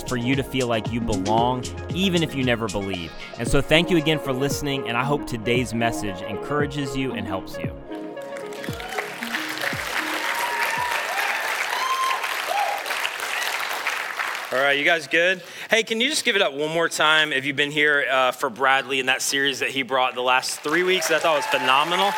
for you to feel like you belong, even if you never believe. And so, thank you again for listening, and I hope today's message encourages you and helps you. All right, you guys good? Hey, can you just give it up one more time if you've been here uh, for Bradley in that series that he brought the last three weeks? That I thought was phenomenal.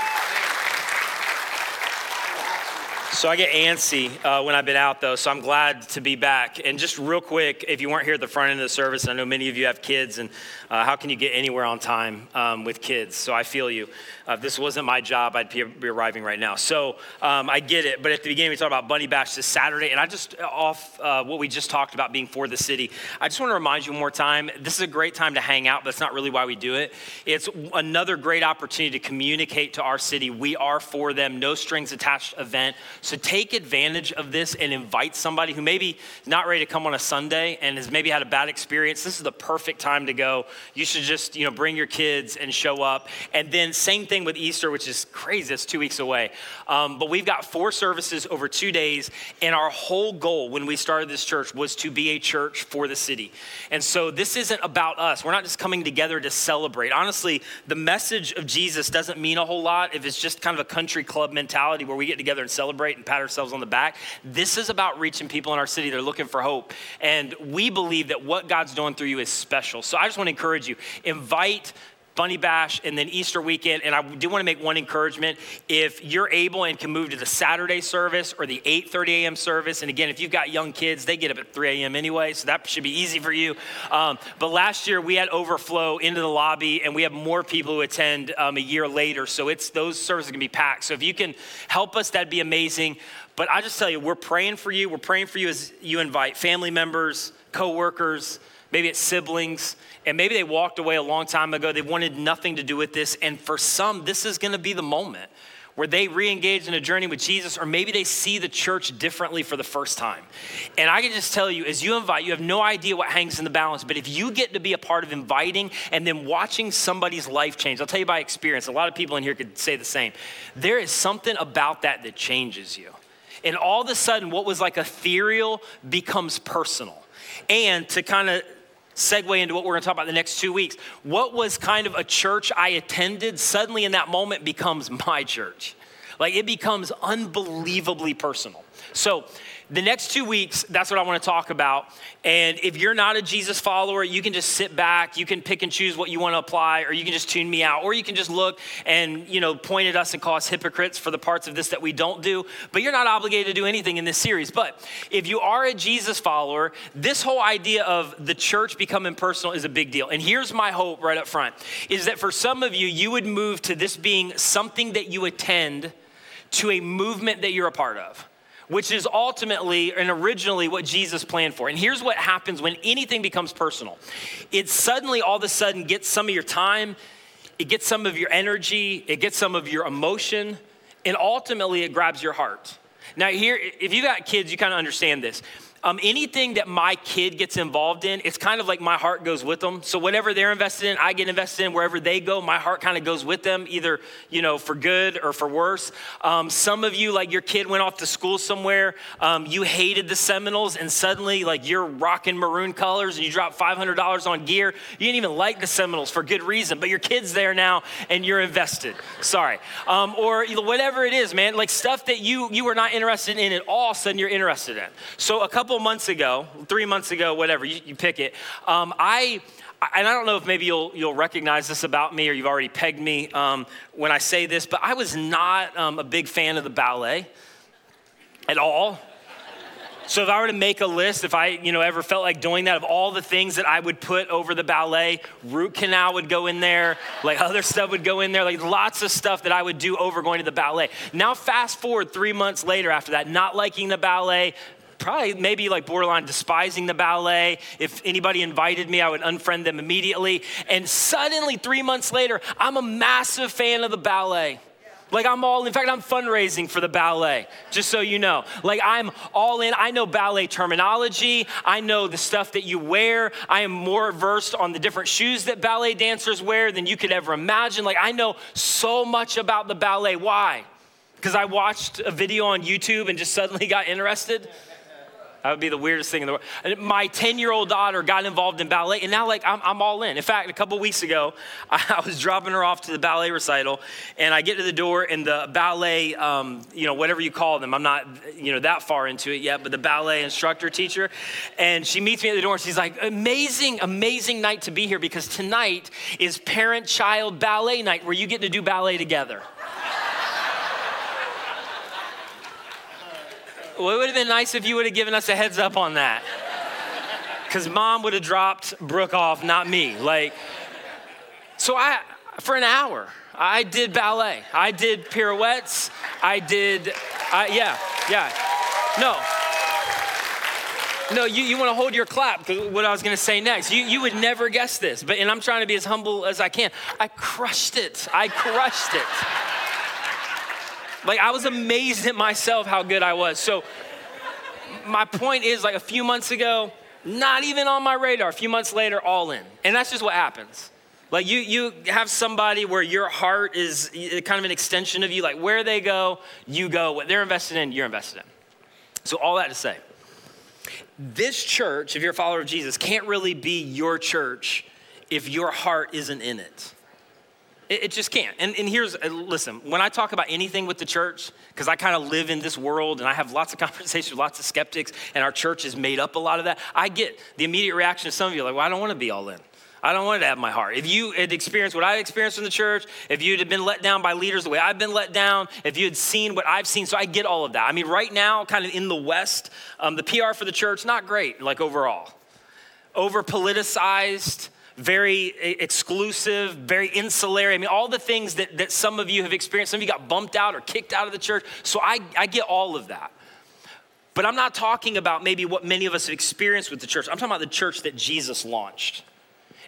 So I get antsy uh, when I've been out, though, so I'm glad to be back. And just real quick, if you weren't here at the front end of the service, I know many of you have kids, and uh, how can you get anywhere on time um, with kids? So I feel you. Uh, if this wasn't my job, I'd be, be arriving right now. So um, I get it. But at the beginning, we talked about Bunny Bash this Saturday, and I just, uh, off uh, what we just talked about being for the city, I just want to remind you one more time this is a great time to hang out, but that's not really why we do it. It's another great opportunity to communicate to our city we are for them, no strings attached event. So take advantage of this and invite somebody who maybe not ready to come on a Sunday and has maybe had a bad experience. This is the perfect time to go. You should just, you know, bring your kids and show up. And then same thing with Easter, which is crazy, it's two weeks away. Um, but we've got four services over two days, and our whole goal when we started this church was to be a church for the city. And so this isn't about us. We're not just coming together to celebrate. Honestly, the message of Jesus doesn't mean a whole lot if it's just kind of a country club mentality where we get together and celebrate and pat ourselves on the back. This is about reaching people in our city. They're looking for hope. And we believe that what God's doing through you is special. So I just want to encourage you invite Bunny Bash, and then Easter weekend. And I do want to make one encouragement. If you're able and can move to the Saturday service or the 8:30 a.m. service, and again, if you've got young kids, they get up at 3 a.m. anyway, so that should be easy for you. Um, but last year we had overflow into the lobby, and we have more people who attend um, a year later. So it's those services can be packed. So if you can help us, that'd be amazing. But I just tell you, we're praying for you. We're praying for you as you invite family members, coworkers maybe it's siblings, and maybe they walked away a long time ago. They wanted nothing to do with this. And for some, this is going to be the moment where they re engage in a journey with Jesus, or maybe they see the church differently for the first time. And I can just tell you, as you invite, you have no idea what hangs in the balance, but if you get to be a part of inviting and then watching somebody's life change, I'll tell you by experience, a lot of people in here could say the same. There is something about that that changes you. And all of a sudden, what was like ethereal becomes personal. And to kind of segue into what we're going to talk about the next two weeks. What was kind of a church I attended suddenly in that moment becomes my church. Like it becomes unbelievably personal. So, the next two weeks, that's what I want to talk about. And if you're not a Jesus follower, you can just sit back, you can pick and choose what you want to apply, or you can just tune me out, or you can just look and, you know, point at us and call us hypocrites for the parts of this that we don't do. But you're not obligated to do anything in this series. But if you are a Jesus follower, this whole idea of the church becoming personal is a big deal. And here's my hope right up front is that for some of you, you would move to this being something that you attend to a movement that you're a part of which is ultimately and originally what Jesus planned for. And here's what happens when anything becomes personal it suddenly all of a sudden gets some of your time, it gets some of your energy, it gets some of your emotion, and ultimately it grabs your heart. Now, here, if you got kids, you kind of understand this. Um, anything that my kid gets involved in, it's kind of like my heart goes with them. So whatever they're invested in, I get invested in. Wherever they go, my heart kind of goes with them, either you know for good or for worse. Um, some of you, like your kid went off to school somewhere, um, you hated the Seminoles, and suddenly like you're rocking maroon colors, and you drop $500 on gear. You didn't even like the Seminoles for good reason, but your kid's there now, and you're invested. Sorry, um, or whatever it is, man. Like stuff that you you were not interested in at all, sudden you're interested in. So a couple couple months ago, three months ago, whatever, you, you pick it, um, I, and I don't know if maybe you'll, you'll recognize this about me or you've already pegged me um, when I say this, but I was not um, a big fan of the ballet at all. So if I were to make a list, if I, you know, ever felt like doing that, of all the things that I would put over the ballet, root canal would go in there, like other stuff would go in there, like lots of stuff that I would do over going to the ballet. Now fast forward three months later after that, not liking the ballet, probably maybe like borderline despising the ballet. If anybody invited me, I would unfriend them immediately. And suddenly, three months later, I'm a massive fan of the ballet. Like I'm all, in fact, I'm fundraising for the ballet, just so you know. Like I'm all in. I know ballet terminology. I know the stuff that you wear. I am more versed on the different shoes that ballet dancers wear than you could ever imagine. Like I know so much about the ballet. Why? Because I watched a video on YouTube and just suddenly got interested. That would be the weirdest thing in the world. My 10 year old daughter got involved in ballet, and now, like, I'm, I'm all in. In fact, a couple weeks ago, I was dropping her off to the ballet recital, and I get to the door, and the ballet, um, you know, whatever you call them, I'm not, you know, that far into it yet, but the ballet instructor teacher, and she meets me at the door, and she's like, amazing, amazing night to be here because tonight is parent child ballet night where you get to do ballet together. Well, it would have been nice if you would have given us a heads up on that. Because mom would have dropped Brooke off, not me. Like, so I, for an hour, I did ballet. I did pirouettes. I did, I, yeah, yeah. No. No, you, you want to hold your clap because what I was going to say next. You, you would never guess this, but and I'm trying to be as humble as I can. I crushed it. I crushed it. Like I was amazed at myself how good I was. So my point is like a few months ago, not even on my radar. A few months later, all in. And that's just what happens. Like you, you have somebody where your heart is kind of an extension of you. Like where they go, you go. What they're invested in, you're invested in. So all that to say, this church, if you're a follower of Jesus, can't really be your church if your heart isn't in it. It, it just can't. And, and here's, uh, listen, when I talk about anything with the church, because I kind of live in this world and I have lots of conversations with lots of skeptics, and our church is made up a lot of that, I get the immediate reaction of some of you like, well, I don't want to be all in. I don't want to have my heart. If you had experienced what I experienced in the church, if you had been let down by leaders the way I've been let down, if you had seen what I've seen, so I get all of that. I mean, right now, kind of in the West, um, the PR for the church, not great, like overall. Over politicized, very exclusive, very insular. I mean, all the things that, that some of you have experienced. Some of you got bumped out or kicked out of the church. So I, I get all of that. But I'm not talking about maybe what many of us have experienced with the church. I'm talking about the church that Jesus launched.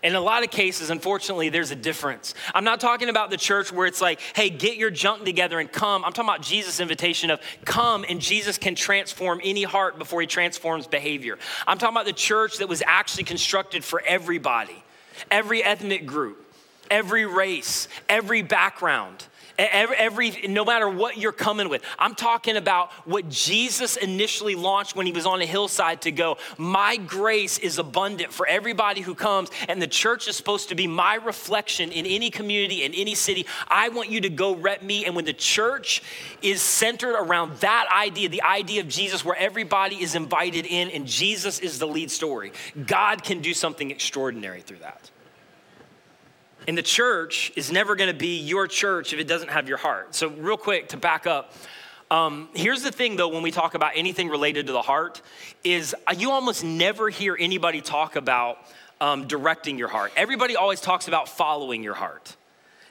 In a lot of cases, unfortunately, there's a difference. I'm not talking about the church where it's like, hey, get your junk together and come. I'm talking about Jesus' invitation of come and Jesus can transform any heart before he transforms behavior. I'm talking about the church that was actually constructed for everybody every ethnic group, every race, every background. Every, every, no matter what you're coming with. I'm talking about what Jesus initially launched when he was on a hillside to go, My grace is abundant for everybody who comes, and the church is supposed to be my reflection in any community, in any city. I want you to go rep me. And when the church is centered around that idea, the idea of Jesus, where everybody is invited in and Jesus is the lead story, God can do something extraordinary through that. And the church is never going to be your church if it doesn't have your heart. So, real quick to back up, um, here's the thing though, when we talk about anything related to the heart, is uh, you almost never hear anybody talk about um, directing your heart. Everybody always talks about following your heart.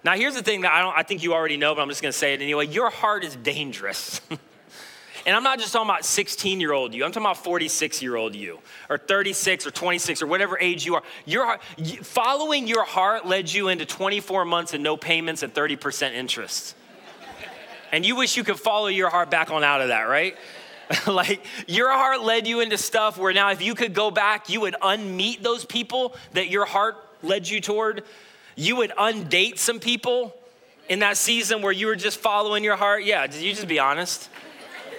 Now, here's the thing that I don't. I think you already know, but I'm just going to say it anyway. Your heart is dangerous. And I'm not just talking about 16 year old you, I'm talking about 46 year old you, or 36 or 26 or whatever age you are. Your, following your heart led you into 24 months and no payments and 30% interest. And you wish you could follow your heart back on out of that, right? like your heart led you into stuff where now if you could go back, you would unmeet those people that your heart led you toward. You would undate some people in that season where you were just following your heart. Yeah, did you just be honest?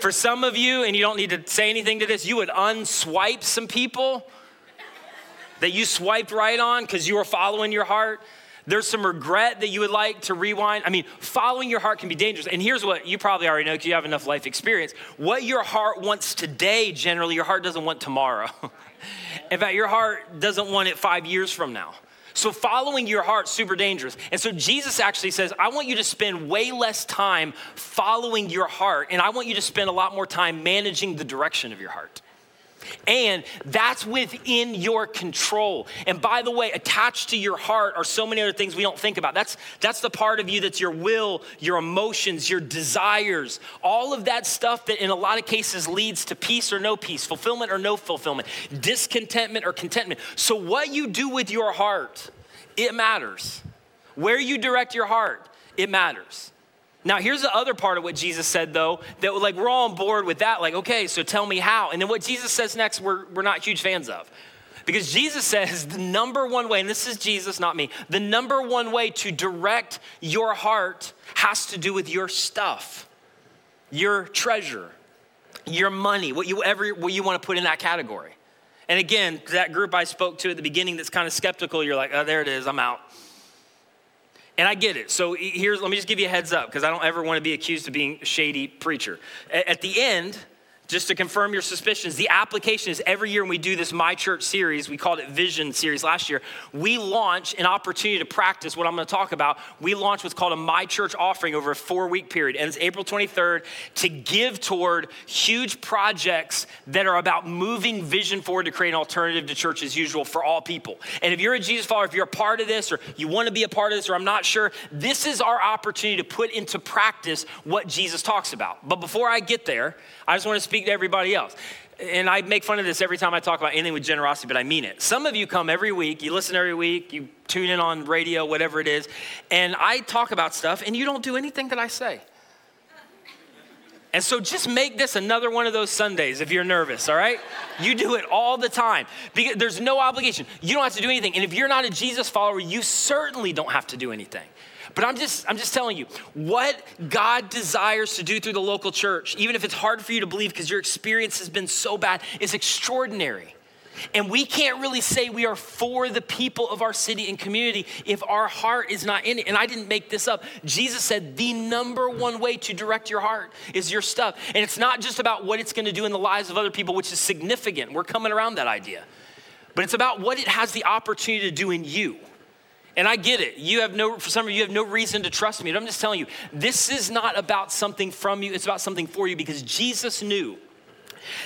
For some of you, and you don't need to say anything to this, you would unswipe some people that you swiped right on because you were following your heart. There's some regret that you would like to rewind. I mean, following your heart can be dangerous. And here's what you probably already know because you have enough life experience. What your heart wants today, generally, your heart doesn't want tomorrow. In fact, your heart doesn't want it five years from now. So following your heart super dangerous. And so Jesus actually says, I want you to spend way less time following your heart and I want you to spend a lot more time managing the direction of your heart. And that's within your control. And by the way, attached to your heart are so many other things we don't think about. That's, that's the part of you that's your will, your emotions, your desires, all of that stuff that in a lot of cases leads to peace or no peace, fulfillment or no fulfillment, discontentment or contentment. So, what you do with your heart, it matters. Where you direct your heart, it matters. Now, here's the other part of what Jesus said, though, that like we're all on board with that. Like, okay, so tell me how. And then what Jesus says next, we're, we're not huge fans of. Because Jesus says the number one way, and this is Jesus, not me, the number one way to direct your heart has to do with your stuff, your treasure, your money, what you ever what you want to put in that category. And again, that group I spoke to at the beginning that's kind of skeptical, you're like, oh, there it is, I'm out. And I get it. So here's, let me just give you a heads up because I don't ever want to be accused of being a shady preacher. At the end, just to confirm your suspicions, the application is every year when we do this My Church series, we called it Vision series last year, we launch an opportunity to practice what I'm going to talk about. We launch what's called a My Church offering over a four week period. And it's April 23rd to give toward huge projects that are about moving vision forward to create an alternative to church as usual for all people. And if you're a Jesus follower, if you're a part of this or you want to be a part of this or I'm not sure, this is our opportunity to put into practice what Jesus talks about. But before I get there, I just want to speak speak to everybody else. And I make fun of this every time I talk about anything with generosity, but I mean it. Some of you come every week, you listen every week, you tune in on radio, whatever it is, and I talk about stuff, and you don't do anything that I say. And so just make this another one of those Sundays if you're nervous, all right? You do it all the time. Because there's no obligation. You don't have to do anything. And if you're not a Jesus follower, you certainly don't have to do anything. But I'm just, I'm just telling you, what God desires to do through the local church, even if it's hard for you to believe because your experience has been so bad, is extraordinary. And we can't really say we are for the people of our city and community if our heart is not in it. And I didn't make this up. Jesus said the number one way to direct your heart is your stuff. And it's not just about what it's going to do in the lives of other people, which is significant. We're coming around that idea. But it's about what it has the opportunity to do in you. And I get it. You have no, for some of you, have no reason to trust me. But I'm just telling you, this is not about something from you, it's about something for you because Jesus knew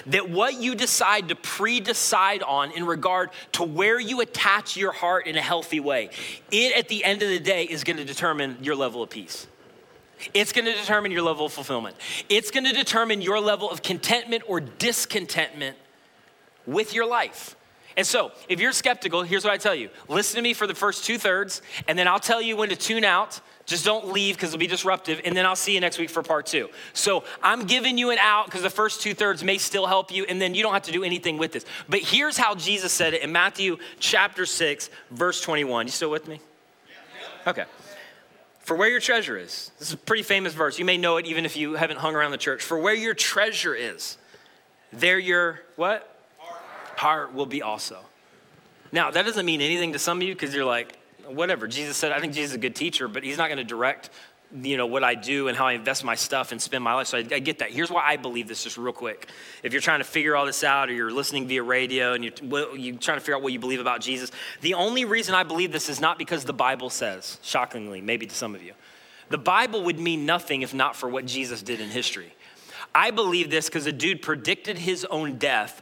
that what you decide to pre decide on in regard to where you attach your heart in a healthy way, it at the end of the day is going to determine your level of peace. It's going to determine your level of fulfillment. It's going to determine your level of contentment or discontentment with your life. And so, if you're skeptical, here's what I tell you listen to me for the first two thirds, and then I'll tell you when to tune out. Just don't leave because it'll be disruptive, and then I'll see you next week for part two. So, I'm giving you an out because the first two thirds may still help you, and then you don't have to do anything with this. But here's how Jesus said it in Matthew chapter 6, verse 21. You still with me? Okay. For where your treasure is, this is a pretty famous verse. You may know it even if you haven't hung around the church. For where your treasure is, there your what? Heart will be also. Now, that doesn't mean anything to some of you because you're like, whatever. Jesus said, I think Jesus is a good teacher, but he's not going to direct you know what I do and how I invest my stuff and spend my life. So I, I, get that. Here's why I believe this, just real quick. If you're trying to figure all this out, or you're listening via radio and you're, you're trying to figure out what you believe about Jesus, the only reason I believe this is not because the Bible says. Shockingly, maybe to some of you, the Bible would mean nothing if not for what Jesus did in history. I believe this because a dude predicted his own death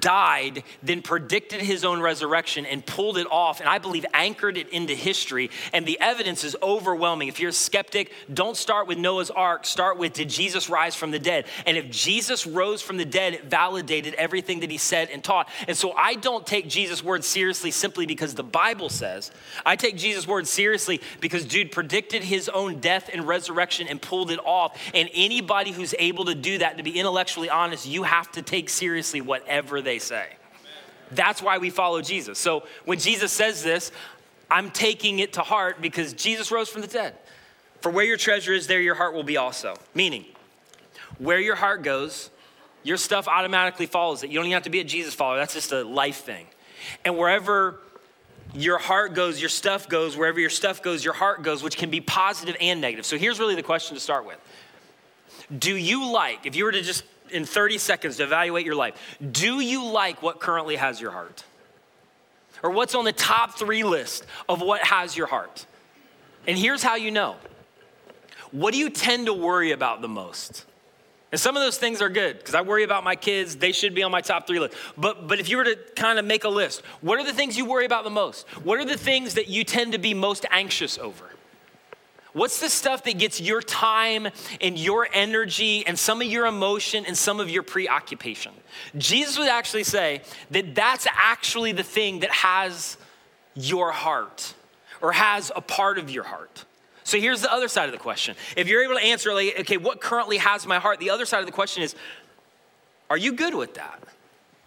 died, then predicted his own resurrection and pulled it off, and I believe anchored it into history. And the evidence is overwhelming. If you're a skeptic, don't start with Noah's Ark. Start with Did Jesus rise from the dead? And if Jesus rose from the dead, it validated everything that he said and taught. And so I don't take Jesus' word seriously simply because the Bible says. I take Jesus' word seriously because dude predicted his own death and resurrection and pulled it off. And anybody who's able to do that, to be intellectually honest, you have to take seriously whatever whatever they say. That's why we follow Jesus. So when Jesus says this, I'm taking it to heart because Jesus rose from the dead. For where your treasure is, there your heart will be also. Meaning, where your heart goes, your stuff automatically follows it. You don't even have to be a Jesus follower, that's just a life thing. And wherever your heart goes, your stuff goes, wherever your stuff goes, your heart goes, which can be positive and negative. So here's really the question to start with Do you like, if you were to just in 30 seconds to evaluate your life. Do you like what currently has your heart? Or what's on the top three list of what has your heart? And here's how you know what do you tend to worry about the most? And some of those things are good because I worry about my kids. They should be on my top three list. But, but if you were to kind of make a list, what are the things you worry about the most? What are the things that you tend to be most anxious over? What's the stuff that gets your time and your energy and some of your emotion and some of your preoccupation? Jesus would actually say that that's actually the thing that has your heart or has a part of your heart. So here's the other side of the question. If you're able to answer, like, okay, what currently has my heart? The other side of the question is, are you good with that?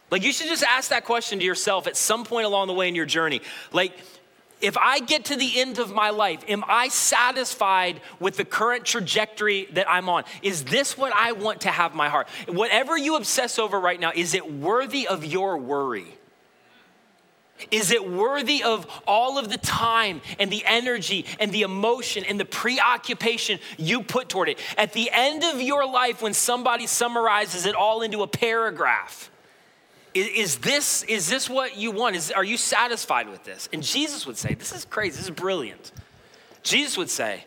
Like, you should just ask that question to yourself at some point along the way in your journey. Like, if I get to the end of my life, am I satisfied with the current trajectory that I'm on? Is this what I want to have my heart? Whatever you obsess over right now, is it worthy of your worry? Is it worthy of all of the time and the energy and the emotion and the preoccupation you put toward it? At the end of your life, when somebody summarizes it all into a paragraph, is, this, is this what you want? Is, are you satisfied with this? And Jesus would say, This is crazy, this is brilliant. Jesus would say,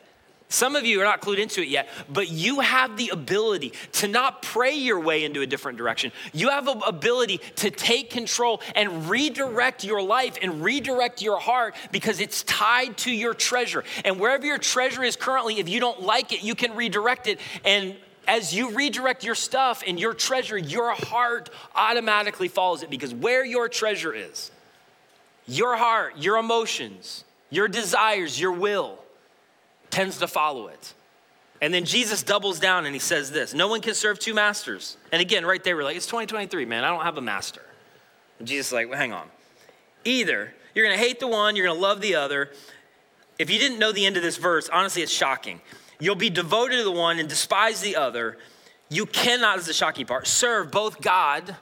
some of you are not clued into it yet, but you have the ability to not pray your way into a different direction. You have the ability to take control and redirect your life and redirect your heart because it's tied to your treasure. And wherever your treasure is currently, if you don't like it, you can redirect it. And as you redirect your stuff and your treasure, your heart automatically follows it because where your treasure is, your heart, your emotions, your desires, your will, tends to follow it. And then Jesus doubles down and he says this No one can serve two masters. And again, right there, we're like, It's 2023, man. I don't have a master. And Jesus is like, well, Hang on. Either you're going to hate the one, you're going to love the other. If you didn't know the end of this verse, honestly, it's shocking. You'll be devoted to the one and despise the other. You cannot, is the shocking part, serve both God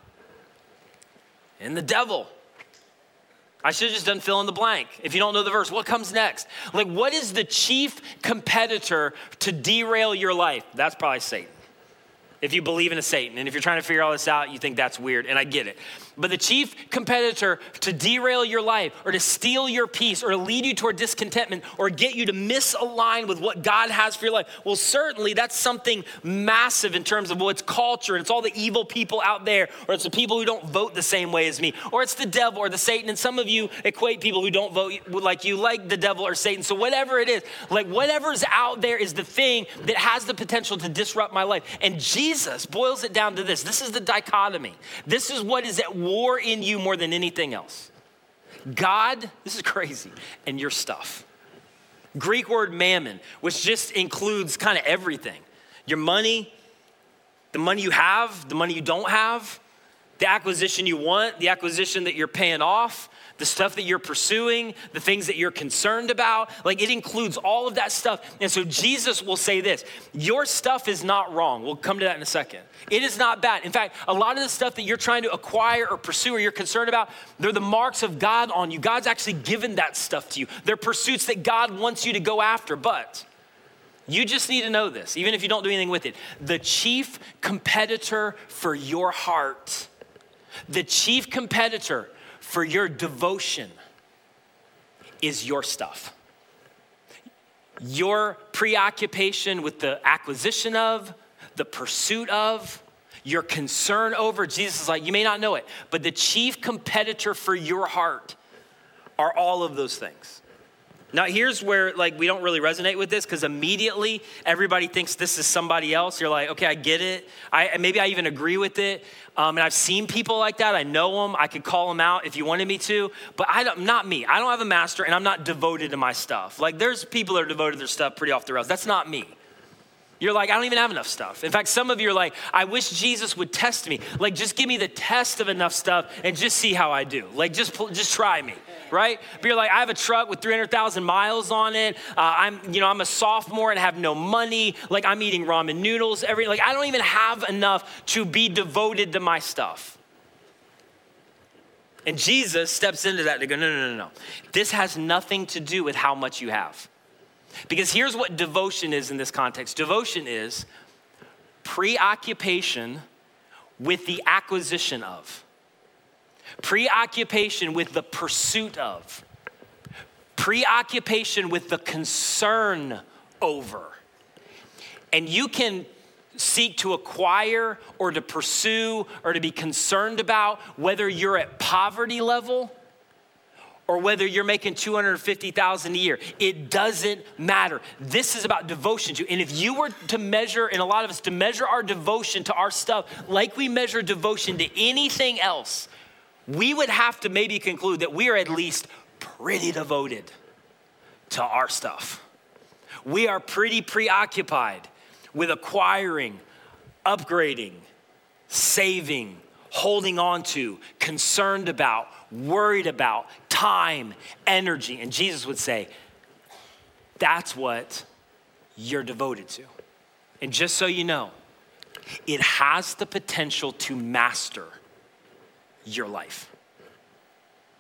and the devil. I should have just done fill in the blank. If you don't know the verse, what comes next? Like, what is the chief competitor to derail your life? That's probably Satan if you believe in a Satan. And if you're trying to figure all this out, you think that's weird, and I get it. But the chief competitor to derail your life or to steal your peace or to lead you toward discontentment or get you to misalign with what God has for your life, well, certainly that's something massive in terms of what's culture and it's all the evil people out there, or it's the people who don't vote the same way as me, or it's the devil or the Satan. And some of you equate people who don't vote like you, like the devil or Satan. So whatever it is, like whatever's out there is the thing that has the potential to disrupt my life. And Jesus Jesus boils it down to this this is the dichotomy. This is what is at war in you more than anything else God, this is crazy, and your stuff. Greek word mammon, which just includes kind of everything your money, the money you have, the money you don't have, the acquisition you want, the acquisition that you're paying off, the stuff that you're pursuing, the things that you're concerned about. Like it includes all of that stuff. And so Jesus will say this Your stuff is not wrong. We'll come to that in a second. It is not bad. In fact, a lot of the stuff that you're trying to acquire or pursue or you're concerned about, they're the marks of God on you. God's actually given that stuff to you. They're pursuits that God wants you to go after. But you just need to know this, even if you don't do anything with it. The chief competitor for your heart, the chief competitor for your devotion is your stuff. Your preoccupation with the acquisition of, the pursuit of, your concern over. Jesus is like, you may not know it, but the chief competitor for your heart are all of those things. Now, here's where like we don't really resonate with this because immediately everybody thinks this is somebody else. You're like, okay, I get it. I maybe I even agree with it. Um, and I've seen people like that. I know them. I could call them out if you wanted me to. But I don't, not me. I don't have a master, and I'm not devoted to my stuff. Like there's people that are devoted to their stuff pretty off the rails. That's not me. You're like, I don't even have enough stuff. In fact, some of you are like, I wish Jesus would test me. Like, just give me the test of enough stuff and just see how I do. Like, just just try me, right? But you're like, I have a truck with 300,000 miles on it. Uh, I'm, you know, I'm a sophomore and have no money. Like, I'm eating ramen noodles every. Like, I don't even have enough to be devoted to my stuff. And Jesus steps into that to go, no, no, no, no. This has nothing to do with how much you have. Because here's what devotion is in this context devotion is preoccupation with the acquisition of, preoccupation with the pursuit of, preoccupation with the concern over. And you can seek to acquire or to pursue or to be concerned about, whether you're at poverty level or whether you're making 250,000 a year. It doesn't matter. This is about devotion to. And if you were to measure and a lot of us to measure our devotion to our stuff like we measure devotion to anything else, we would have to maybe conclude that we are at least pretty devoted to our stuff. We are pretty preoccupied with acquiring, upgrading, saving, holding on to, concerned about, worried about, time, energy. And Jesus would say, that's what you're devoted to. And just so you know, it has the potential to master your life.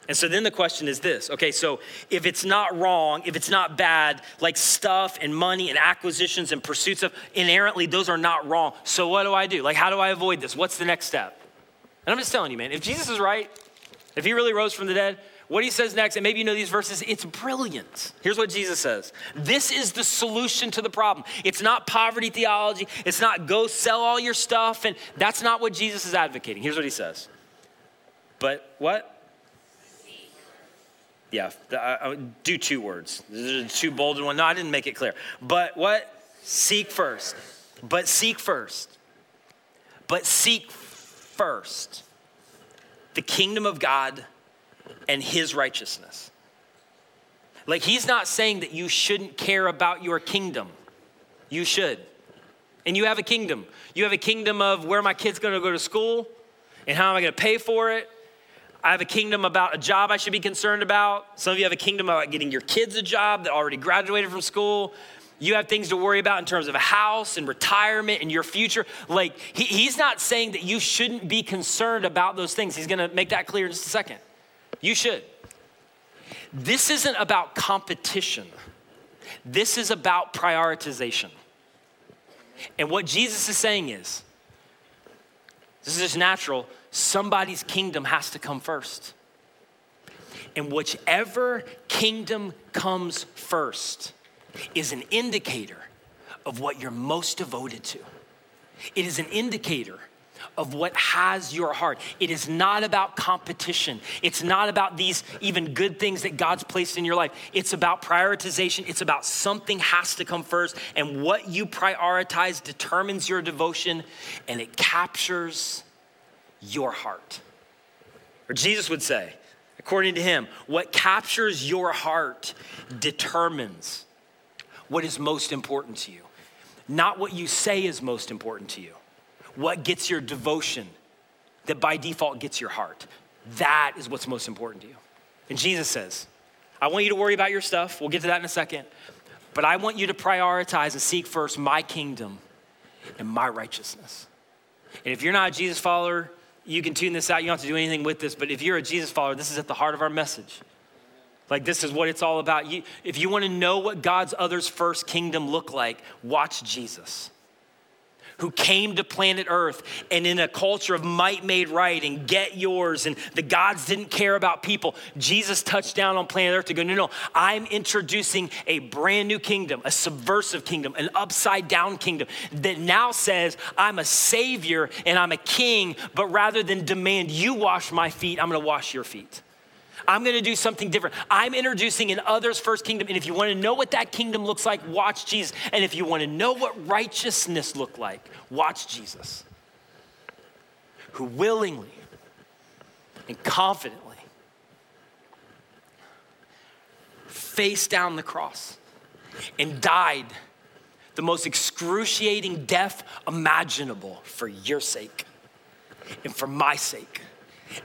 And so then the question is this okay, so if it's not wrong, if it's not bad, like stuff and money and acquisitions and pursuits of inherently, those are not wrong. So what do I do? Like, how do I avoid this? What's the next step? And I'm just telling you, man, if Jesus is right, if he really rose from the dead, what he says next, and maybe you know these verses, it's brilliant. Here's what Jesus says This is the solution to the problem. It's not poverty theology, it's not go sell all your stuff, and that's not what Jesus is advocating. Here's what he says. But what? Yeah, I, I uh, uh, do two words. Two bold one. No, I didn't make it clear. But what? Seek first. But seek first. But seek first the kingdom of God and his righteousness. Like, he's not saying that you shouldn't care about your kingdom. You should. And you have a kingdom. You have a kingdom of where my kid's gonna go to school and how am I gonna pay for it I have a kingdom about a job I should be concerned about. Some of you have a kingdom about getting your kids a job that already graduated from school. You have things to worry about in terms of a house and retirement and your future. Like, he, he's not saying that you shouldn't be concerned about those things. He's gonna make that clear in just a second. You should. This isn't about competition, this is about prioritization. And what Jesus is saying is this is just natural somebody's kingdom has to come first. And whichever kingdom comes first is an indicator of what you're most devoted to. It is an indicator of what has your heart. It is not about competition. It's not about these even good things that God's placed in your life. It's about prioritization. It's about something has to come first. And what you prioritize determines your devotion and it captures your heart. Or Jesus would say, according to him, what captures your heart determines what is most important to you. Not what you say is most important to you. What gets your devotion that by default gets your heart. That is what's most important to you. And Jesus says, I want you to worry about your stuff. We'll get to that in a second. But I want you to prioritize and seek first my kingdom and my righteousness. And if you're not a Jesus follower, you can tune this out. You don't have to do anything with this. But if you're a Jesus follower, this is at the heart of our message. Like, this is what it's all about. You, if you want to know what God's others first kingdom look like, watch Jesus who came to planet Earth and in a culture of might made right and get yours, and the gods didn't care about people. Jesus touched down on planet Earth to go, no, no, I'm introducing a brand new kingdom, a subversive kingdom, an upside down kingdom that now says, I'm a savior and I'm a king, but rather than demand you wash my feet, I'm gonna wash your feet. I'm going to do something different. I'm introducing an others first kingdom. And if you want to know what that kingdom looks like, watch Jesus. And if you want to know what righteousness look like, watch Jesus. Who willingly and confidently faced down the cross and died the most excruciating death imaginable for your sake and for my sake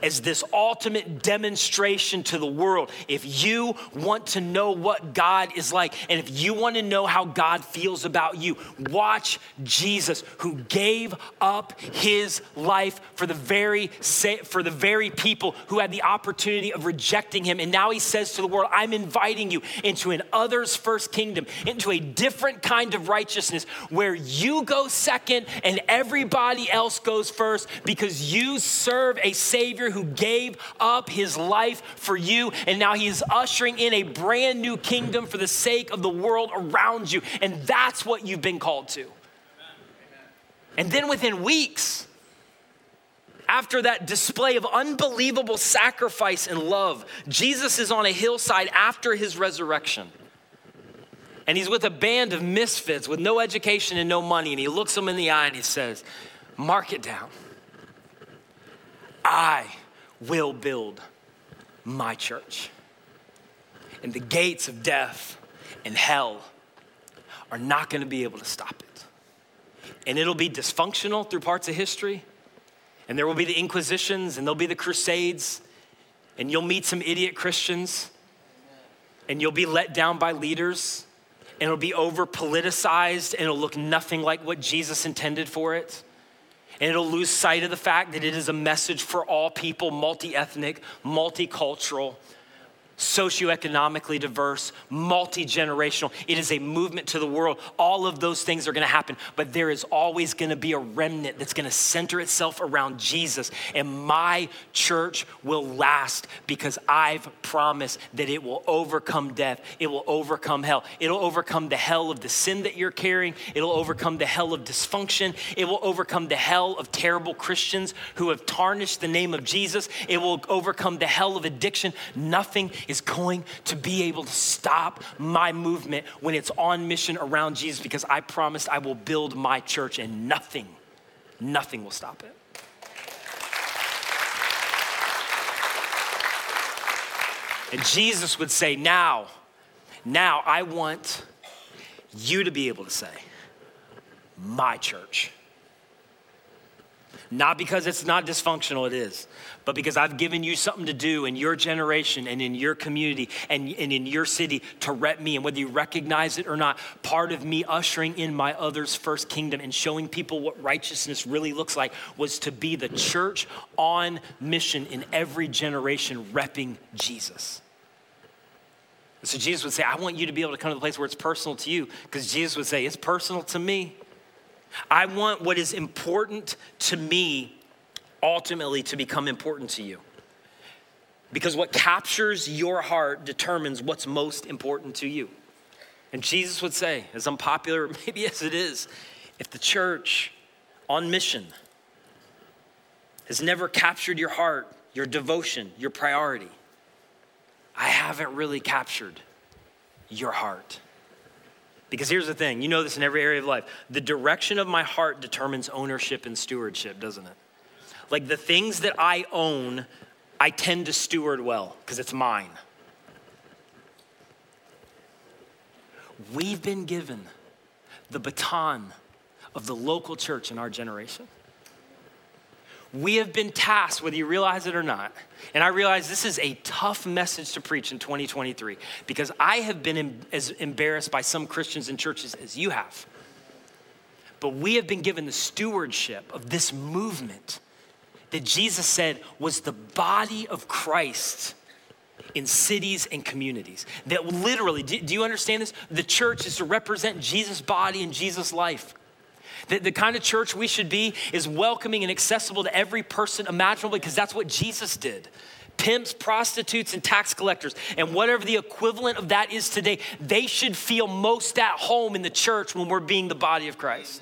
as this ultimate demonstration to the world. If you want to know what God is like, and if you want to know how God feels about you, watch Jesus who gave up his life for the very for the very people who had the opportunity of rejecting him. And now he says to the world, I'm inviting you into an others first kingdom, into a different kind of righteousness where you go second and everybody else goes first because you serve a savior Savior who gave up his life for you. And now he is ushering in a brand new kingdom for the sake of the world around you. And that's what you've been called to. And then within weeks, after that display of unbelievable sacrifice and love, Jesus is on a hillside after his resurrection. And he's with a band of misfits with no education and no money. And he looks them in the eye and he says, Mark it down. I will build my church. And the gates of death and hell are not going to be able to stop it. And it'll be dysfunctional through parts of history. And there will be the Inquisitions and there'll be the Crusades. And you'll meet some idiot Christians. And you'll be let down by leaders. And it'll be over politicized and it'll look nothing like what Jesus intended for it. And it'll lose sight of the fact that it is a message for all people, multi ethnic, multicultural, socioeconomically diverse, multi generational. It is a movement to the world. All of those things are going to happen, but there is always going to be a remnant that's going to center itself around Jesus. And my church will last because I've promised that it will overcome death, it will overcome hell, it'll overcome the hell of the sin that you're carrying, it'll overcome the hell of dysfunction, it will overcome the hell of terrible Christians who have tarnished the name of Jesus, it will overcome the hell of addiction. Nothing is going to be able to stop my movement when it's on mission around Jesus because I promised I will build my church and nothing, nothing will stop it. And Jesus would say, Now, now I want you to be able to say, My church. Not because it's not dysfunctional, it is, but because I've given you something to do in your generation and in your community and, and in your city to rep me. And whether you recognize it or not, part of me ushering in my other's first kingdom and showing people what righteousness really looks like was to be the church on mission in every generation, repping Jesus. So Jesus would say, I want you to be able to come to the place where it's personal to you, because Jesus would say, It's personal to me. I want what is important to me ultimately to become important to you. Because what captures your heart determines what's most important to you. And Jesus would say, as unpopular maybe as it is, if the church on mission has never captured your heart, your devotion, your priority, I haven't really captured your heart. Because here's the thing you know this in every area of life the direction of my heart determines ownership and stewardship, doesn't it? Like the things that I own, I tend to steward well because it's mine. We've been given the baton of the local church in our generation we have been tasked, whether you realize it or not. And I realize this is a tough message to preach in 2023 because I have been em- as embarrassed by some Christians and churches as you have. But we have been given the stewardship of this movement that Jesus said was the body of Christ in cities and communities. That literally, do, do you understand this? The church is to represent Jesus' body and Jesus' life. The, the kind of church we should be is welcoming and accessible to every person imaginable because that's what Jesus did pimps, prostitutes, and tax collectors, and whatever the equivalent of that is today, they should feel most at home in the church when we're being the body of Christ.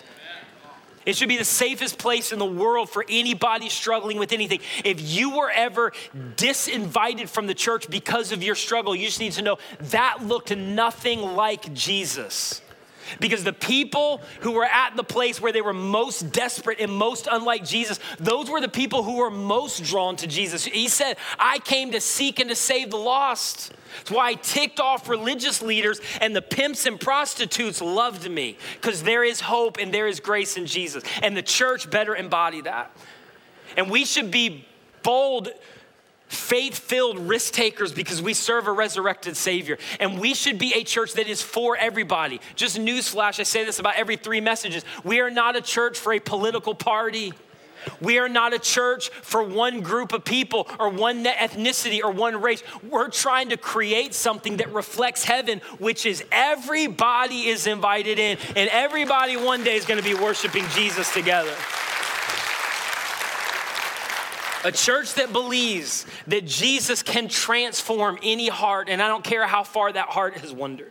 It should be the safest place in the world for anybody struggling with anything. If you were ever disinvited from the church because of your struggle, you just need to know that looked nothing like Jesus. Because the people who were at the place where they were most desperate and most unlike Jesus, those were the people who were most drawn to Jesus. He said, I came to seek and to save the lost. That's why I ticked off religious leaders and the pimps and prostitutes loved me because there is hope and there is grace in Jesus. And the church better embody that. And we should be bold faith filled risk takers because we serve a resurrected Savior. And we should be a church that is for everybody. Just newsflash, I say this about every three messages. We are not a church for a political party. We are not a church for one group of people or one ethnicity or one race. We're trying to create something that reflects heaven, which is everybody is invited in, and everybody one day is going to be worshiping Jesus together. A church that believes that Jesus can transform any heart, and I don't care how far that heart has wandered.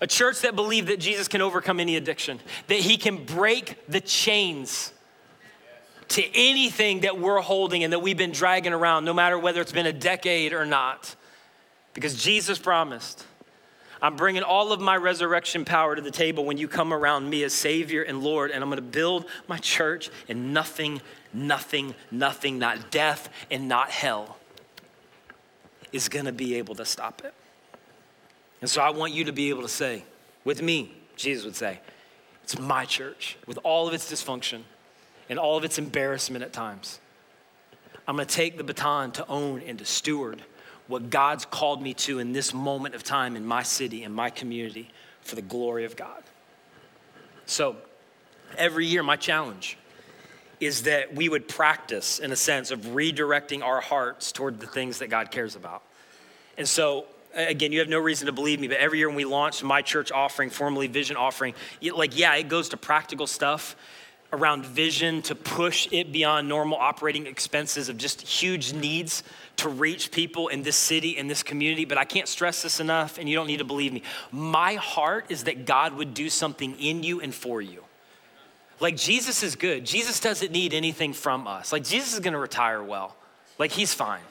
A church that believed that Jesus can overcome any addiction, that he can break the chains to anything that we're holding and that we've been dragging around, no matter whether it's been a decade or not. Because Jesus promised, I'm bringing all of my resurrection power to the table when you come around me as Savior and Lord, and I'm gonna build my church, and nothing, nothing, nothing, not death and not hell, is gonna be able to stop it. And so I want you to be able to say, with me, Jesus would say, it's my church with all of its dysfunction and all of its embarrassment at times. I'm gonna take the baton to own and to steward what God's called me to in this moment of time in my city, in my community, for the glory of God. So, every year, my challenge is that we would practice, in a sense, of redirecting our hearts toward the things that God cares about. And so, again, you have no reason to believe me, but every year when we launch my church offering, formerly Vision offering, like, yeah, it goes to practical stuff around vision to push it beyond normal operating expenses of just huge needs to reach people in this city, in this community. But I can't stress this enough, and you don't need to believe me. My heart is that God would do something in you and for you. Like, Jesus is good. Jesus doesn't need anything from us. Like, Jesus is gonna retire well. Like, he's fine.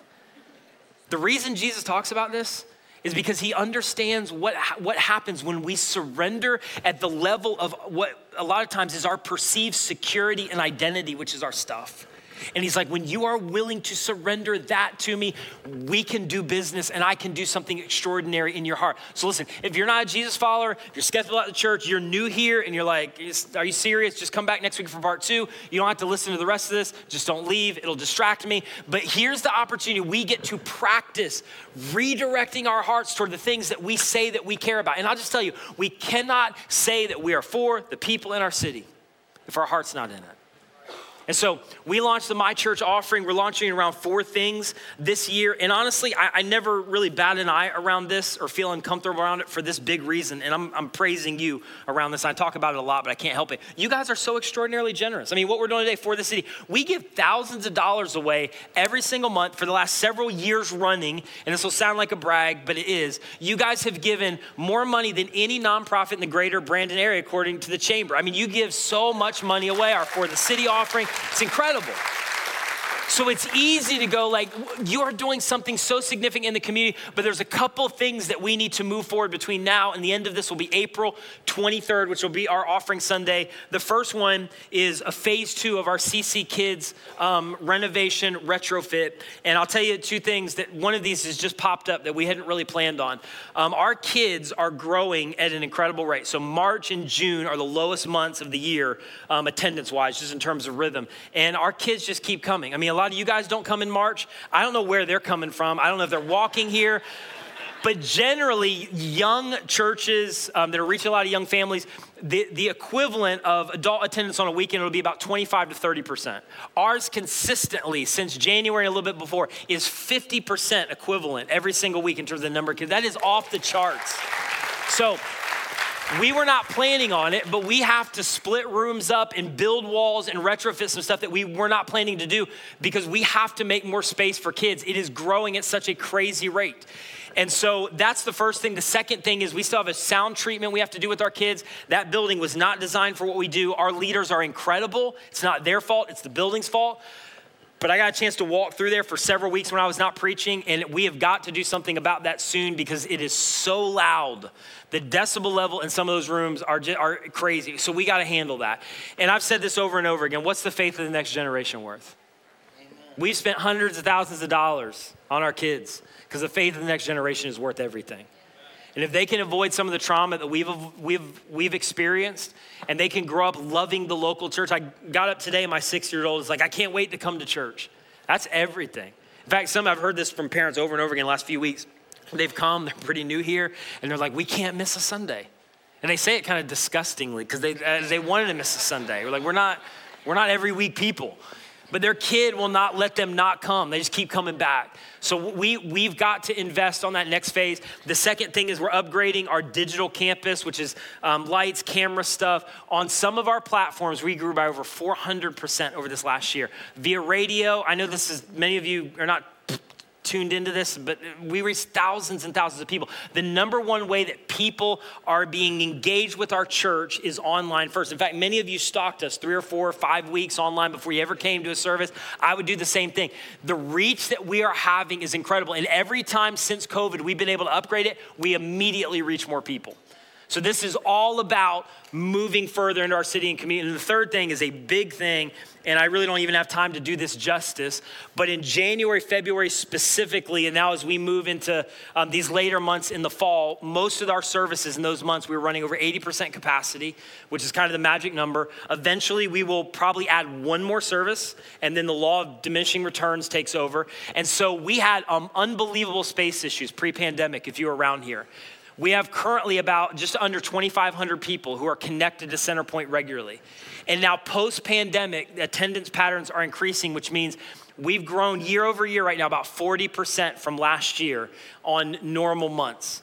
The reason Jesus talks about this is because he understands what, what happens when we surrender at the level of what a lot of times is our perceived security and identity, which is our stuff. And he's like, when you are willing to surrender that to me, we can do business and I can do something extraordinary in your heart. So listen, if you're not a Jesus follower, you're skeptical about the church, you're new here and you're like, are you serious? Just come back next week for part two. You don't have to listen to the rest of this. Just don't leave. It'll distract me. But here's the opportunity we get to practice redirecting our hearts toward the things that we say that we care about. And I'll just tell you, we cannot say that we are for the people in our city if our heart's not in it. And so we launched the My Church offering. We're launching around four things this year. And honestly, I, I, never really bat an eye around this or feel uncomfortable around it for this big reason. And I'm, I'm praising you around this. I talk about it a lot, but I can't help it. You guys are so extraordinarily generous. I mean, what we're doing today for the city, we give thousands of dollars away every single month for the last several years running. And this will sound like a brag, but it is. You guys have given more money than any nonprofit in the greater Brandon area, according to the chamber. I mean, you give so much money away. Our For the City offering. It's incredible. So it's easy to go like, you're doing something so significant in the community, but there's a couple things that we need to move forward between now and the end of this will be April 23rd, which will be our offering Sunday. The first one is a phase two of our CC Kids um, renovation retrofit. And I'll tell you two things that one of these has just popped up that we hadn't really planned on. Um, our kids are growing at an incredible rate. So March and June are the lowest months of the year, um, attendance wise, just in terms of rhythm. And our kids just keep coming. I mean, lot of you guys don't come in March. I don't know where they're coming from. I don't know if they're walking here. But generally, young churches um, that are reaching a lot of young families, the, the equivalent of adult attendance on a weekend will be about 25 to 30%. Ours consistently, since January, a little bit before, is 50% equivalent every single week in terms of the number of kids. That is off the charts. So, we were not planning on it, but we have to split rooms up and build walls and retrofit some stuff that we were not planning to do because we have to make more space for kids. It is growing at such a crazy rate. And so that's the first thing. The second thing is we still have a sound treatment we have to do with our kids. That building was not designed for what we do. Our leaders are incredible. It's not their fault, it's the building's fault. But I got a chance to walk through there for several weeks when I was not preaching, and we have got to do something about that soon because it is so loud the decibel level in some of those rooms are, just, are crazy. So we got to handle that. And I've said this over and over again what's the faith of the next generation worth? Amen. We've spent hundreds of thousands of dollars on our kids because the faith of the next generation is worth everything. And if they can avoid some of the trauma that we've, we've, we've experienced and they can grow up loving the local church. I got up today, my six year old is like, I can't wait to come to church. That's everything. In fact, some I've heard this from parents over and over again the last few weeks. They've come, they're pretty new here, and they're like, we can't miss a Sunday. And they say it kind of disgustingly because they, uh, they wanted to miss a Sunday. We're like, we're not, we're not every week people. But their kid will not let them not come. They just keep coming back. So we, we've got to invest on that next phase. The second thing is we're upgrading our digital campus, which is um, lights, camera stuff. On some of our platforms, we grew by over 400% over this last year. Via radio, I know this is, many of you are not tuned into this, but we reach thousands and thousands of people. The number one way that people are being engaged with our church is online first. In fact, many of you stalked us three or four or five weeks online before you ever came to a service. I would do the same thing. The reach that we are having is incredible. And every time since COVID we've been able to upgrade it, we immediately reach more people. So this is all about moving further into our city and community. And the third thing is a big thing, and I really don't even have time to do this justice. But in January, February specifically, and now as we move into um, these later months in the fall, most of our services in those months we were running over 80% capacity, which is kind of the magic number. Eventually, we will probably add one more service, and then the law of diminishing returns takes over. And so we had um, unbelievable space issues pre-pandemic. If you were around here. We have currently about just under 2,500 people who are connected to Centerpoint regularly. And now, post pandemic, attendance patterns are increasing, which means we've grown year over year right now about 40% from last year on normal months.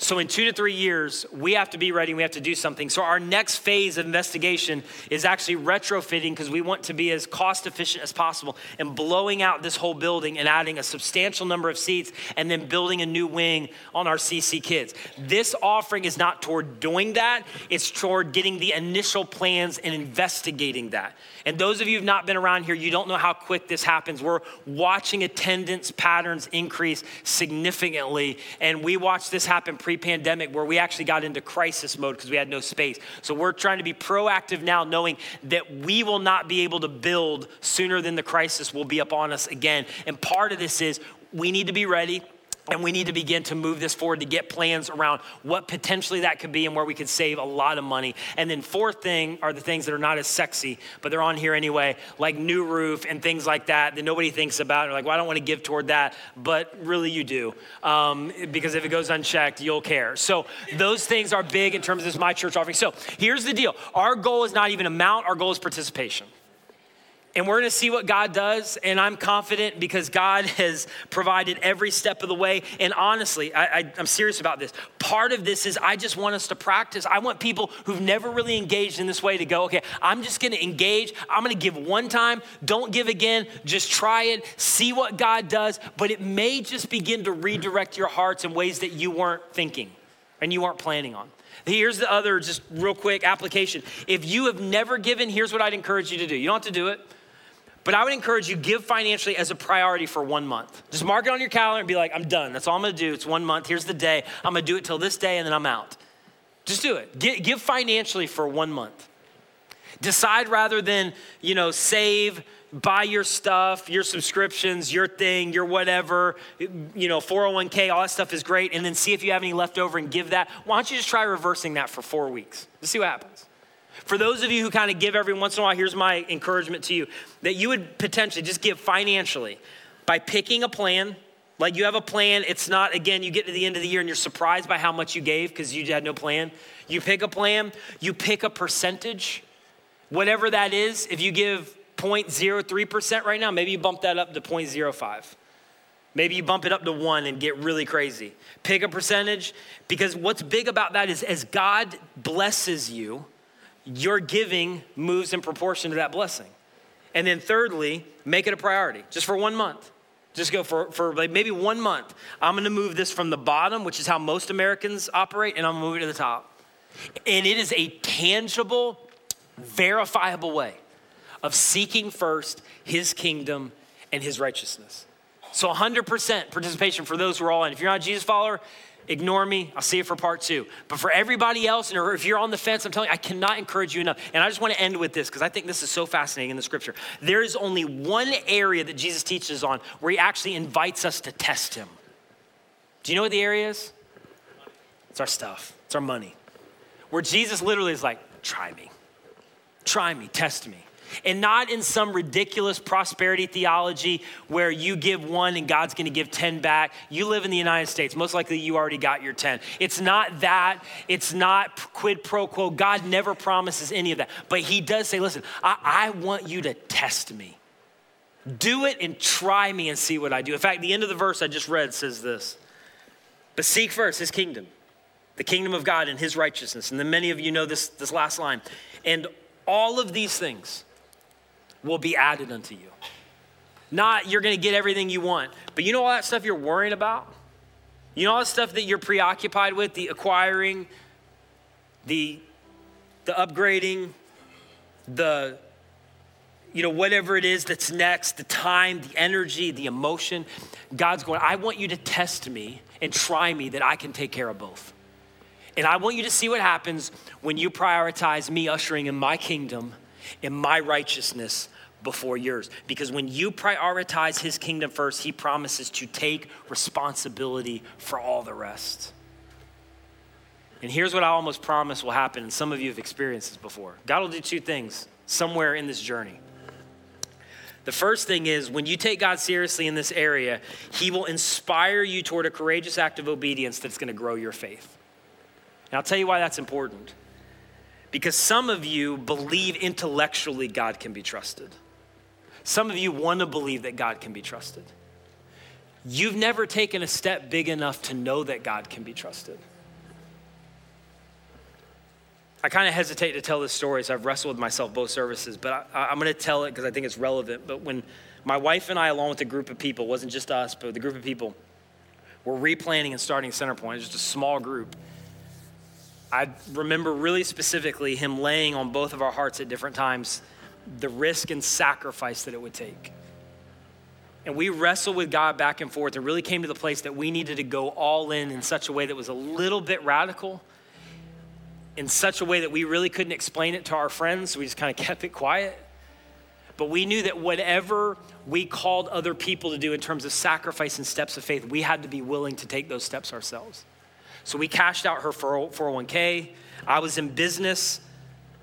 So, in two to three years, we have to be ready we have to do something. So, our next phase of investigation is actually retrofitting because we want to be as cost efficient as possible and blowing out this whole building and adding a substantial number of seats and then building a new wing on our CC kids. This offering is not toward doing that, it's toward getting the initial plans and investigating that. And those of you who've not been around here, you don't know how quick this happens. We're watching attendance patterns increase significantly, and we watched this happen pre pandemic where we actually got into crisis mode because we had no space. So we're trying to be proactive now, knowing that we will not be able to build sooner than the crisis will be upon us again. And part of this is we need to be ready. And we need to begin to move this forward to get plans around what potentially that could be and where we could save a lot of money. And then, fourth thing are the things that are not as sexy, but they're on here anyway, like new roof and things like that that nobody thinks about. They're like, well, I don't want to give toward that, but really you do. Um, because if it goes unchecked, you'll care. So, those things are big in terms of this My Church offering. So, here's the deal our goal is not even amount, our goal is participation. And we're gonna see what God does. And I'm confident because God has provided every step of the way. And honestly, I, am serious about this. Part of this is I just want us to practice. I want people who've never really engaged in this way to go, okay, I'm just gonna engage. I'm gonna give one time, don't give again. Just try it, see what God does. But it may just begin to redirect your hearts in ways that you weren't thinking and you weren't planning on. Here's the other, just real quick application. If you have never given, here's what I'd encourage you to do. You don't have to do it. But I would encourage you, give financially as a priority for one month. Just mark it on your calendar and be like, I'm done. That's all I'm gonna do. It's one month. Here's the day. I'm gonna do it till this day and then I'm out. Just do it. Give financially for one month. Decide rather than, you know, save, buy your stuff, your subscriptions, your thing, your whatever, you know, 401k, all that stuff is great, and then see if you have any left over and give that. Why don't you just try reversing that for four weeks? Just see what happens. For those of you who kind of give every once in a while, here's my encouragement to you that you would potentially just give financially by picking a plan. Like you have a plan, it's not, again, you get to the end of the year and you're surprised by how much you gave because you had no plan. You pick a plan, you pick a percentage, whatever that is. If you give 0.03% right now, maybe you bump that up to 0.05. Maybe you bump it up to one and get really crazy. Pick a percentage because what's big about that is as God blesses you, your giving moves in proportion to that blessing. And then thirdly, make it a priority just for one month. Just go for, for maybe one month. I'm gonna move this from the bottom, which is how most Americans operate, and I'm gonna move it to the top. And it is a tangible, verifiable way of seeking first his kingdom and his righteousness. So 100% participation for those who are all in. If you're not a Jesus follower, Ignore me. I'll see you for part two. But for everybody else, and if you're on the fence, I'm telling you, I cannot encourage you enough. And I just want to end with this because I think this is so fascinating in the scripture. There is only one area that Jesus teaches on where he actually invites us to test him. Do you know what the area is? It's our stuff, it's our money. Where Jesus literally is like, try me, try me, test me and not in some ridiculous prosperity theology where you give one and God's gonna give 10 back. You live in the United States. Most likely you already got your 10. It's not that. It's not quid pro quo. God never promises any of that. But He does say, listen, I, I want you to test me. Do it and try me and see what I do. In fact, the end of the verse I just read says this But seek first His kingdom, the kingdom of God and His righteousness. And then many of you know this, this last line. And all of these things, will be added unto you. Not you're going to get everything you want. But you know all that stuff you're worrying about? You know all the stuff that you're preoccupied with, the acquiring, the the upgrading, the you know whatever it is that's next, the time, the energy, the emotion. God's going, I want you to test me and try me that I can take care of both. And I want you to see what happens when you prioritize me ushering in my kingdom, in my righteousness before yours. Because when you prioritize his kingdom first, he promises to take responsibility for all the rest. And here's what I almost promise will happen, and some of you have experienced this before God will do two things somewhere in this journey. The first thing is when you take God seriously in this area, He will inspire you toward a courageous act of obedience that's going to grow your faith. And I'll tell you why that's important. Because some of you believe intellectually God can be trusted. Some of you want to believe that God can be trusted. You've never taken a step big enough to know that God can be trusted. I kind of hesitate to tell this story, so I've wrestled with myself both services, but I, am going to tell it because I think it's relevant. But when my wife and I, along with a group of people, wasn't just us, but the group of people, were replanning and starting Centerpoint, just a small group. I remember really specifically him laying on both of our hearts at different times the risk and sacrifice that it would take. And we wrestled with God back and forth and really came to the place that we needed to go all in in such a way that was a little bit radical, in such a way that we really couldn't explain it to our friends. So we just kind of kept it quiet. But we knew that whatever we called other people to do in terms of sacrifice and steps of faith, we had to be willing to take those steps ourselves. So we cashed out her 401k. I was in business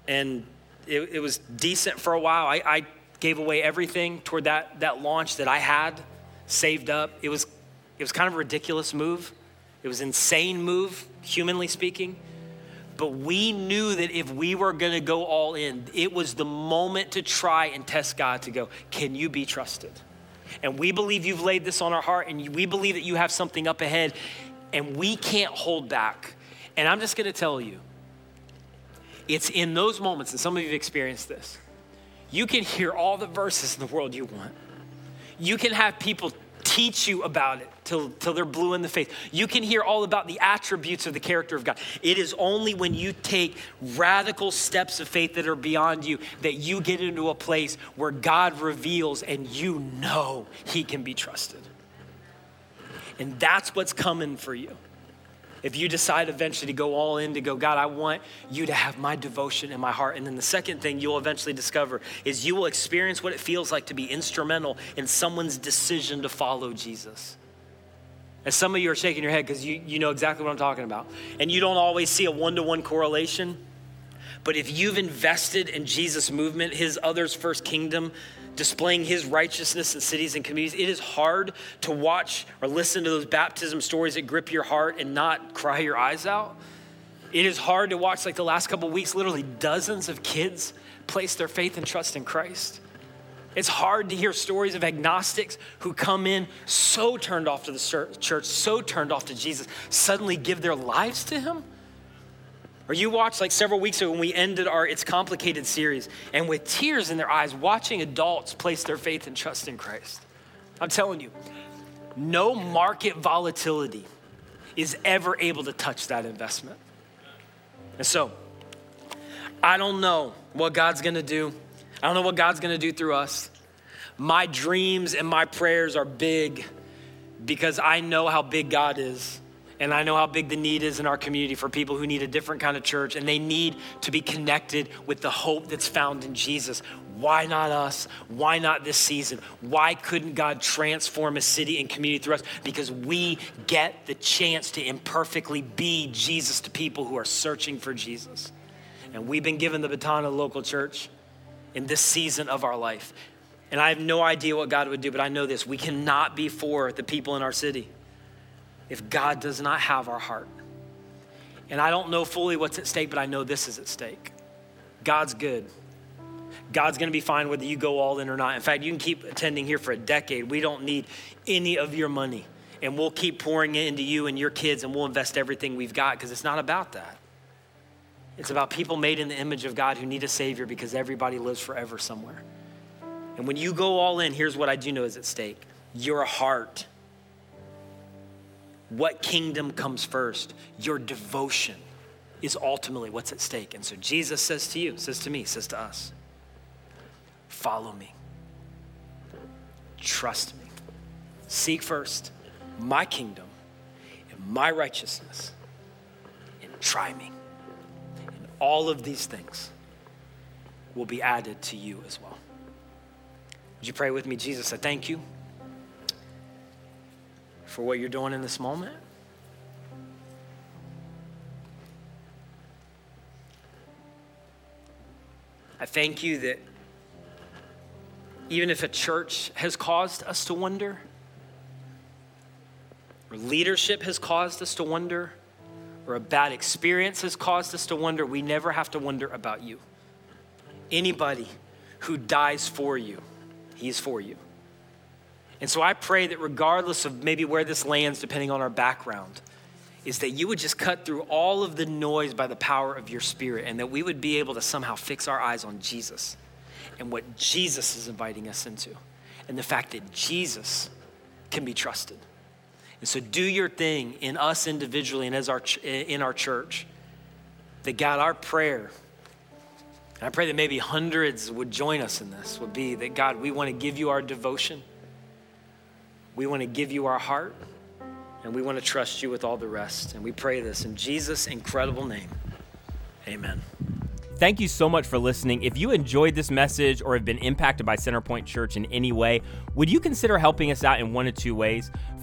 and it, it was decent for a while. I, I gave away everything toward that, that launch that I had saved up. It was, it was kind of a ridiculous move. It was insane move, humanly speaking. But we knew that if we were going to go all in, it was the moment to try and test God to go, can you be trusted? And we believe you've laid this on our heart, and we believe that you have something up ahead, and we can't hold back. And I'm just going to tell you, it's in those moments, and some of you have experienced this. You can hear all the verses in the world you want. You can have people teach you about it till, till they're blue in the face. You can hear all about the attributes of the character of God. It is only when you take radical steps of faith that are beyond you that you get into a place where God reveals and you know He can be trusted. And that's what's coming for you if you decide eventually to go all in, to go, God, I want you to have my devotion in my heart. And then the second thing you'll eventually discover is you will experience what it feels like to be instrumental in someone's decision to follow Jesus. And some of you are shaking your head because you, you know exactly what I'm talking about. And you don't always see a one to one correlation. But if you've invested in Jesus' movement, his others first kingdom, displaying his righteousness in cities and communities, it is hard to watch or listen to those baptism stories that grip your heart and not cry your eyes out. It is hard to watch, like the last couple weeks, literally dozens of kids place their faith and trust in Christ. It's hard to hear stories of agnostics who come in so turned off to the church, so turned off to Jesus, suddenly give their lives to him. Or you watched like several weeks ago when we ended our It's Complicated series, and with tears in their eyes, watching adults place their faith and trust in Christ. I'm telling you, no market volatility is ever able to touch that investment. And so, I don't know what God's gonna do. I don't know what God's gonna do through us. My dreams and my prayers are big because I know how big God is. And I know how big the need is in our community for people who need a different kind of church and they need to be connected with the hope that's found in Jesus. Why not us? Why not this season? Why couldn't God transform a city and community through us? Because we get the chance to imperfectly be Jesus to people who are searching for Jesus. And we've been given the baton of the local church in this season of our life. And I have no idea what God would do, but I know this we cannot be for the people in our city if God does not have our heart. And I don't know fully what's at stake, but I know this is at stake. God's good. God's going to be fine whether you go all in or not. In fact, you can keep attending here for a decade. We don't need any of your money. And we'll keep pouring it into you and your kids, and we'll invest everything we've got because it's not about that. It's about people made in the image of God who need a Savior because everybody lives forever somewhere. And when you go all in, here's what I do know is at stake your heart. What kingdom comes first? Your devotion is ultimately what's at stake. And so Jesus says to you, says to me, says to us, follow me. Trust me. Seek first my kingdom and my righteousness and try me. And all of these things will be added to you as well. Would you pray with me, Jesus? I thank you for what you're doing in this moment. I thank you that even if a church has caused us to wonder, or leadership has caused us to wonder, or a bad experience has caused us to wonder, we never have to wonder about you. Anybody who dies for you, he's for you. And so I pray that regardless of maybe where this lands, depending on our background, is that you would just cut through all of the noise by the power of your spirit and that we would be able to somehow fix our eyes on Jesus and what Jesus is inviting us into and the fact that Jesus can be trusted. And so do your thing in us individually and as our in our church. That God, our prayer, and I pray that maybe hundreds would join us in this, would be that God, we want to give you our devotion. We want to give you our heart and we want to trust you with all the rest. And we pray this in Jesus' incredible name. Amen. Thank you so much for listening. If you enjoyed this message or have been impacted by Centerpoint Church in any way, would you consider helping us out in one of two ways?